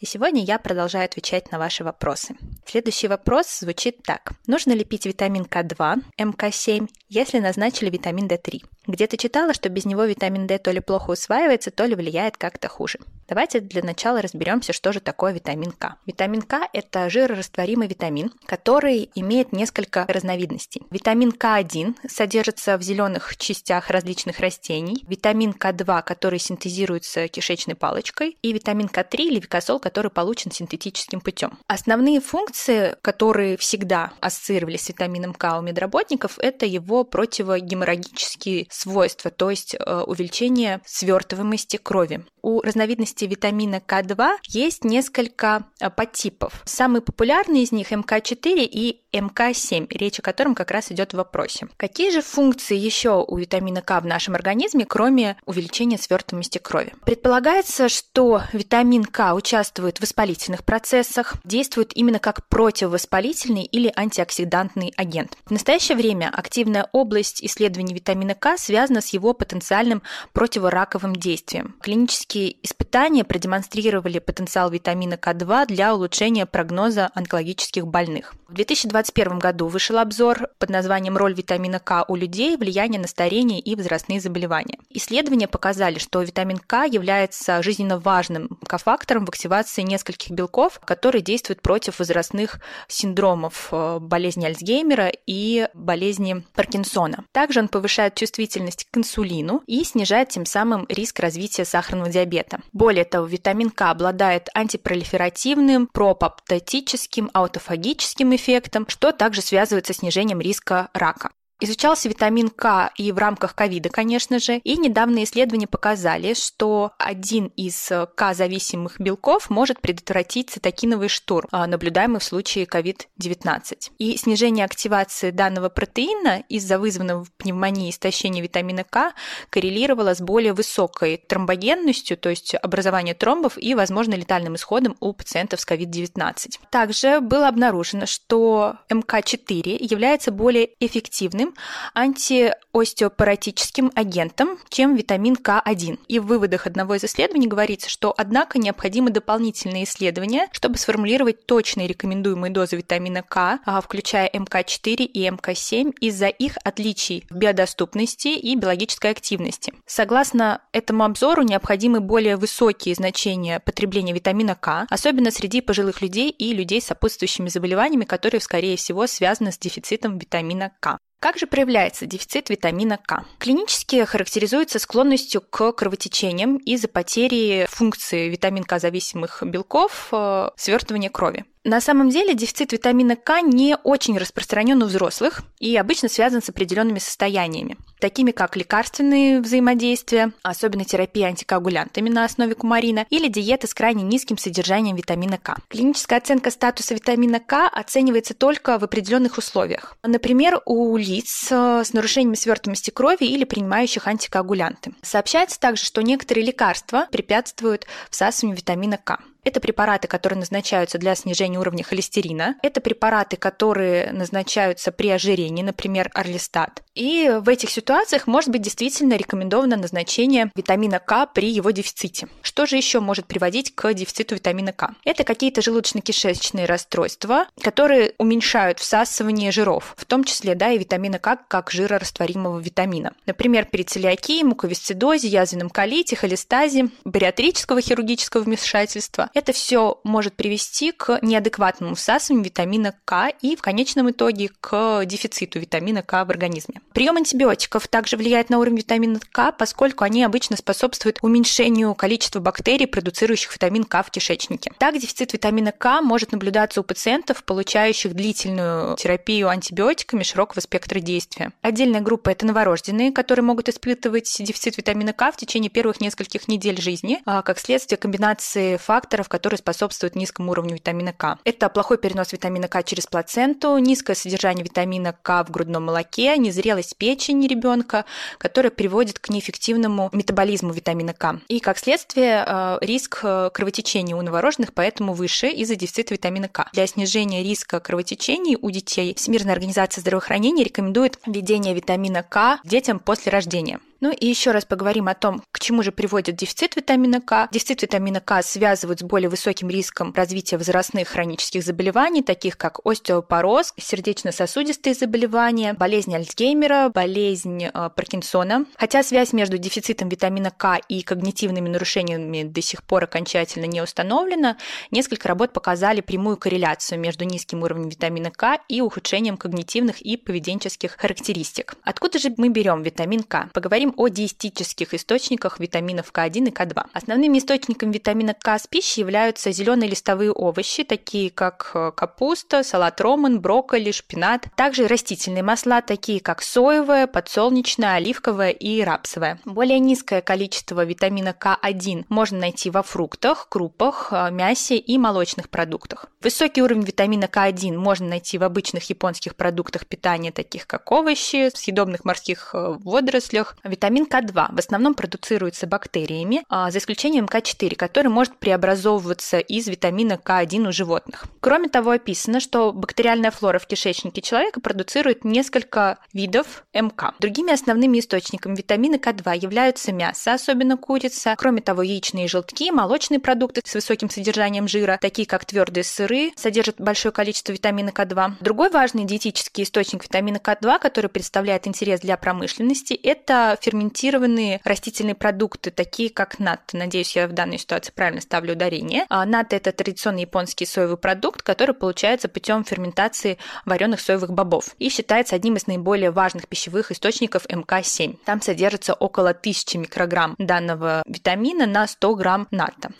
И сегодня я продолжаю отвечать на ваши вопросы. Следующий вопрос звучит так. Нужно ли пить витамин К2, МК7, если назначили витамин D3? Где-то читала, что без него витамин D то ли плохо усваивается, то ли влияет как-то хуже. Давайте для начала разберемся, что же такое витамин К. Витамин К – это жирорастворимый витамин, который имеет несколько разновидностей. Витамин К1 содержится в зеленых частях различных растений, витамин К2, который синтезируется кишечной палочкой, и витамин К3 или викосол, который получен синтетическим путем. Основные функции, которые всегда ассоциировались с витамином К у медработников, это его противогеморрагические свойства, то есть э, увеличение свертываемости крови. У разновидности витамина К2 есть несколько э, подтипов. Самый популярный из них МК4 и МК7, речь о котором как раз идет в вопросе. Какие же функции еще у витамина К в нашем организме, кроме увеличения свертываемости крови? Предполагается, что витамин К участвует в воспалительных процессах, действует именно как противовоспалительный или антиоксидантный агент. В настоящее время активная область исследований витамина К связана с его потенциальным противораковым действием. Клинические испытания продемонстрировали потенциал витамина К2 для улучшения прогноза онкологических больных. В 2021 году вышел обзор под названием «Роль витамина К у людей, влияние на старение и возрастные заболевания». Исследования показали, что витамин К является жизненно важным кофактором в активации нескольких белков, которые действуют против возрастных синдромов э, болезни Альцгеймера и болезни Паркинсона. Также он повышает чувствительность к инсулину и снижает тем самым риск развития сахарного диабета. Более того, витамин К обладает антипролиферативным, пропоптотическим, аутофагическим эффектом, что также связывается с снижением риска рака. Изучался витамин К и в рамках ковида, конечно же, и недавние исследования показали, что один из К-зависимых белков может предотвратить цитокиновый штурм, а, наблюдаемый в случае COVID-19. И снижение активации данного протеина из-за вызванного пневмонии истощения витамина К коррелировало с более высокой тромбогенностью, то есть образованием тромбов и, возможно, летальным исходом у пациентов с COVID-19. Также было обнаружено, что МК4 является более эффективным сильным антиостеопаратическим агентом, чем витамин К1. И в выводах одного из исследований говорится, что, однако, необходимы дополнительные исследования, чтобы сформулировать точные рекомендуемые дозы витамина К, а, включая МК4 и МК7, из-за их отличий в биодоступности и биологической активности. Согласно этому обзору, необходимы более высокие значения потребления витамина К, особенно среди пожилых людей и людей с сопутствующими заболеваниями, которые, скорее всего, связаны с дефицитом витамина К. Как же проявляется дефицит витамина К? Клинически характеризуется склонностью к кровотечениям из-за потери функции витамин К зависимых белков э, свертывания крови. На самом деле дефицит витамина К не очень распространен у взрослых и обычно связан с определенными состояниями, такими как лекарственные взаимодействия, особенно терапия антикоагулянтами на основе кумарина или диета с крайне низким содержанием витамина К. Клиническая оценка статуса витамина К оценивается только в определенных условиях. Например, у лиц э, с нарушением свертываемости крови или принимающих антикоагулянты. Сообщается также, что некоторые лекарства препятствуют всасыванию витамина К. Это препараты, которые назначаются для снижения уровня холестерина. Это препараты, которые назначаются при ожирении, например, орлистат. И в этих ситуациях может быть действительно рекомендовано назначение витамина К при его дефиците. Что же еще может приводить к дефициту витамина К? Это какие-то желудочно-кишечные расстройства, которые уменьшают всасывание жиров, в том числе да, и витамина К как жирорастворимого витамина. Например, при целиакии, муковисцидозе, язвенном колите, холестазе, бариатрического хирургического вмешательства это все может привести к неадекватному всасыванию витамина К и в конечном итоге к дефициту витамина К в организме. Прием антибиотиков также влияет на уровень витамина К, поскольку они обычно способствуют уменьшению количества бактерий, продуцирующих витамин К в кишечнике. Так, дефицит витамина К может наблюдаться у пациентов, получающих длительную терапию антибиотиками широкого спектра действия. Отдельная группа – это новорожденные, которые могут испытывать дефицит витамина К в течение первых нескольких недель жизни, а как следствие комбинации факторов, которые способствуют низкому уровню витамина К. Это плохой перенос витамина К через плаценту, низкое содержание витамина К в грудном молоке, незрелость печени ребенка, которая приводит к неэффективному метаболизму витамина К. И, как следствие, э, риск э, кровотечения у новорожденных поэтому выше из-за дефицита витамина К. Для снижения риска кровотечений у детей Всемирная организация здравоохранения рекомендует введение витамина К детям после рождения. Ну и еще раз поговорим о том, к чему же приводит дефицит витамина К. Дефицит витамина К связывают с более высоким риском развития возрастных хронических заболеваний, таких как остеопороз, сердечно-сосудистые заболевания, болезнь Альцгеймера, болезнь э, Паркинсона. Хотя связь между дефицитом витамина К и когнитивными нарушениями до сих пор окончательно не установлена, несколько работ показали прямую корреляцию между низким уровнем витамина К и ухудшением когнитивных и поведенческих характеристик. Откуда же мы берем витамин К? Поговорим поговорим о диетических источниках витаминов К1 и К2. Основными источниками витамина К с пищи являются зеленые листовые овощи, такие как э, капуста, салат роман, брокколи, шпинат. Также растительные масла, такие как соевое, подсолнечное, оливковое и рапсовое. Более низкое количество витамина К1 можно найти во фруктах, крупах, э, мясе и молочных продуктах. Высокий уровень витамина К1 можно найти в обычных японских продуктах питания, таких как овощи, съедобных морских э, водорослях, Витамин К2 в основном продуцируется бактериями, а, за исключением К4, который может преобразовываться из витамина К1 у животных. Кроме того, описано, что бактериальная флора в кишечнике человека продуцирует несколько видов МК. Другими основными источниками витамина К2 являются мясо, особенно курица, кроме того, яичные желтки, молочные продукты с высоким содержанием жира, такие как твердые сыры, содержат большое количество витамина К2. Другой важный диетический источник витамина К2, который представляет интерес для промышленности, это ферментированные растительные продукты, такие как нат. Надеюсь, я в данной ситуации правильно ставлю ударение. А нат – это традиционный японский соевый продукт, который получается путем ферментации вареных соевых бобов и считается одним из наиболее важных пищевых источников МК-7. Там содержится около 1000 микрограмм данного витамина на 100 грамм ната.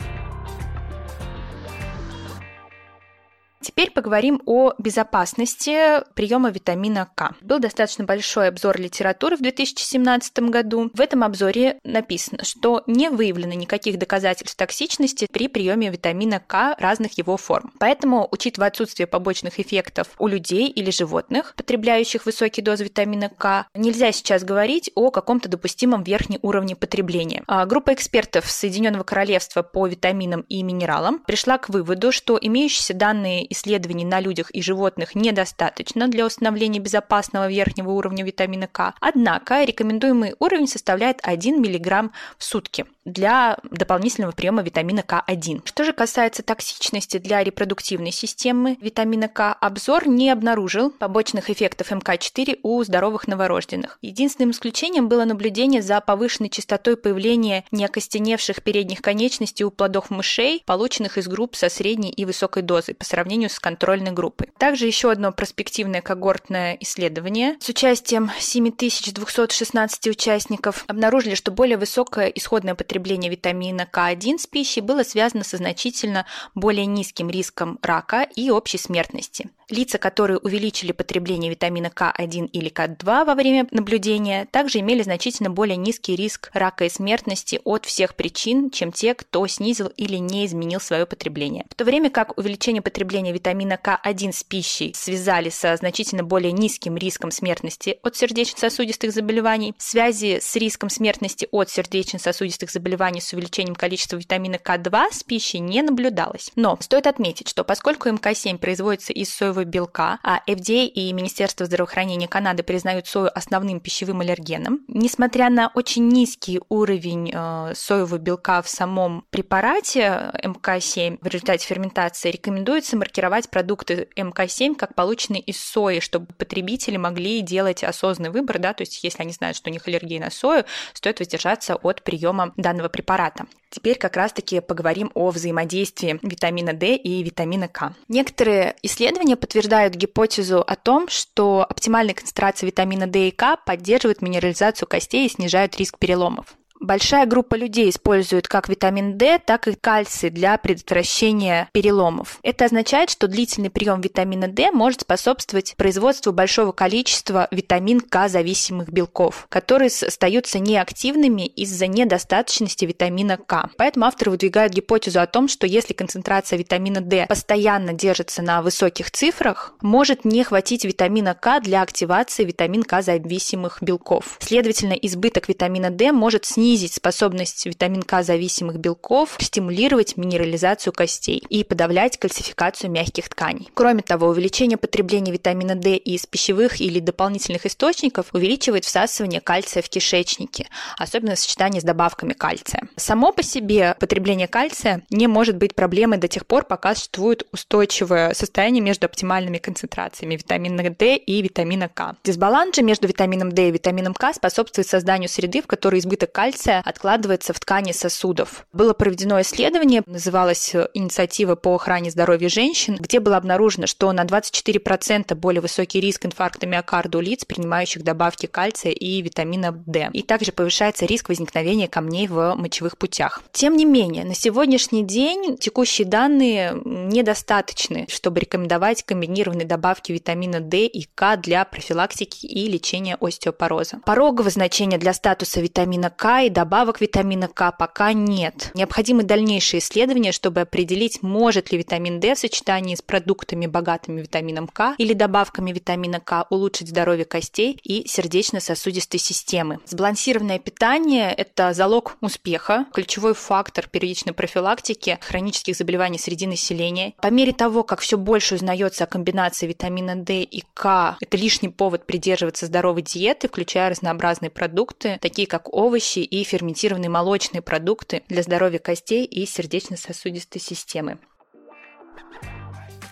Теперь поговорим о безопасности приема витамина К. Был достаточно большой обзор литературы в 2017 году. В этом обзоре написано, что не выявлено никаких доказательств токсичности при приеме витамина К разных его форм. Поэтому, учитывая отсутствие побочных эффектов у людей или животных, потребляющих высокие дозы витамина К, нельзя сейчас говорить о каком-то допустимом верхнем уровне потребления. А группа экспертов Соединенного Королевства по витаминам и минералам пришла к выводу, что имеющиеся данные исследований на людях и животных недостаточно для установления безопасного верхнего уровня витамина К. Однако рекомендуемый уровень составляет 1 мг в сутки для дополнительного приема витамина К1. Что же касается токсичности для репродуктивной системы витамина К, обзор не обнаружил побочных эффектов МК4 у здоровых новорожденных. Единственным исключением было наблюдение за повышенной частотой появления неокостеневших передних конечностей у плодов мышей, полученных из групп со средней и высокой дозой по сравнению с контрольной группой. Также еще одно проспективное когортное исследование с участием 7216 участников обнаружили, что более высокое исходное потребление витамина К1 с пищей было связано со значительно более низким риском рака и общей смертности. Лица, которые увеличили потребление витамина К1 или К2 во время наблюдения, также имели значительно более низкий риск рака и смертности от всех причин, чем те, кто снизил или не изменил свое потребление. В то время как увеличение потребления витамина К1 с пищей связали со значительно более низким риском смертности от сердечно-сосудистых заболеваний, связи с риском смертности от сердечно-сосудистых заболеваний с увеличением количества витамина К2 с пищей не наблюдалось. Но стоит отметить, что поскольку МК7 производится из соевого белка, а FDA и Министерство здравоохранения Канады признают сою основным пищевым аллергеном. Несмотря на очень низкий уровень э, соевого белка в самом препарате МК7 в результате ферментации, рекомендуется маркировать продукты МК7 как полученные из сои, чтобы потребители могли делать осознанный выбор, да, то есть если они знают, что у них аллергия на сою, стоит воздержаться от приема данного препарата. Теперь как раз-таки поговорим о взаимодействии витамина D и витамина К. Некоторые исследования подтверждают гипотезу о том, что оптимальная концентрация витамина D и К поддерживает минерализацию костей и снижают риск переломов. Большая группа людей использует как витамин D, так и кальций для предотвращения переломов. Это означает, что длительный прием витамина D может способствовать производству большого количества витамин К зависимых белков, которые остаются неактивными из-за недостаточности витамина К. Поэтому авторы выдвигают гипотезу о том, что если концентрация витамина D постоянно держится на высоких цифрах, может не хватить витамина К для активации витамин К зависимых белков. Следовательно, избыток витамина D может снизить способность витамин К зависимых белков стимулировать минерализацию костей и подавлять кальцификацию мягких тканей. Кроме того, увеличение потребления витамина D из пищевых или дополнительных источников увеличивает всасывание кальция в кишечнике, особенно в сочетании с добавками кальция. Само по себе потребление кальция не может быть проблемой до тех пор, пока существует устойчивое состояние между оптимальными концентрациями витамина D и витамина К. Дисбаланс же между витамином D и витамином К способствует созданию среды, в которой избыток кальция откладывается в ткани сосудов. Было проведено исследование, называлось «Инициатива по охране здоровья женщин», где было обнаружено, что на 24% более высокий риск инфаркта миокарда у лиц, принимающих добавки кальция и витамина D. И также повышается риск возникновения камней в мочевых путях. Тем не менее, на сегодняшний день текущие данные недостаточны, чтобы рекомендовать комбинированные добавки витамина D и К для профилактики и лечения остеопороза. Порогового значения для статуса витамина К и добавок витамина К пока нет. Необходимы дальнейшие исследования, чтобы определить, может ли витамин D в сочетании с продуктами, богатыми витамином К или добавками витамина К улучшить здоровье костей и сердечно-сосудистой системы. Сбалансированное питание – это залог успеха, ключевой фактор первичной профилактики хронических заболеваний среди населения. По мере того, как все больше узнается о комбинации витамина D и К, это лишний повод придерживаться здоровой диеты, включая разнообразные продукты, такие как овощи и ферментированные молочные продукты для здоровья костей и сердечно-сосудистой системы.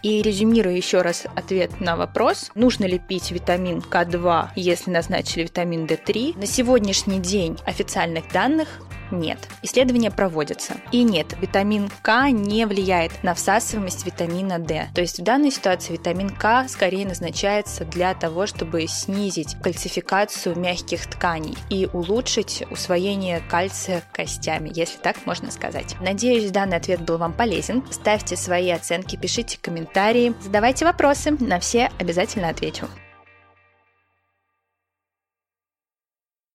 И резюмируя еще раз ответ на вопрос, нужно ли пить витамин К2, если назначили витамин D3, на сегодняшний день официальных данных нет. Исследования проводятся. И нет, витамин К не влияет на всасываемость витамина D. То есть в данной ситуации витамин К скорее назначается для того, чтобы снизить кальцификацию мягких тканей и улучшить усвоение кальция костями, если так можно сказать. Надеюсь, данный ответ был вам полезен. Ставьте свои оценки, пишите комментарии, задавайте вопросы, на все обязательно отвечу.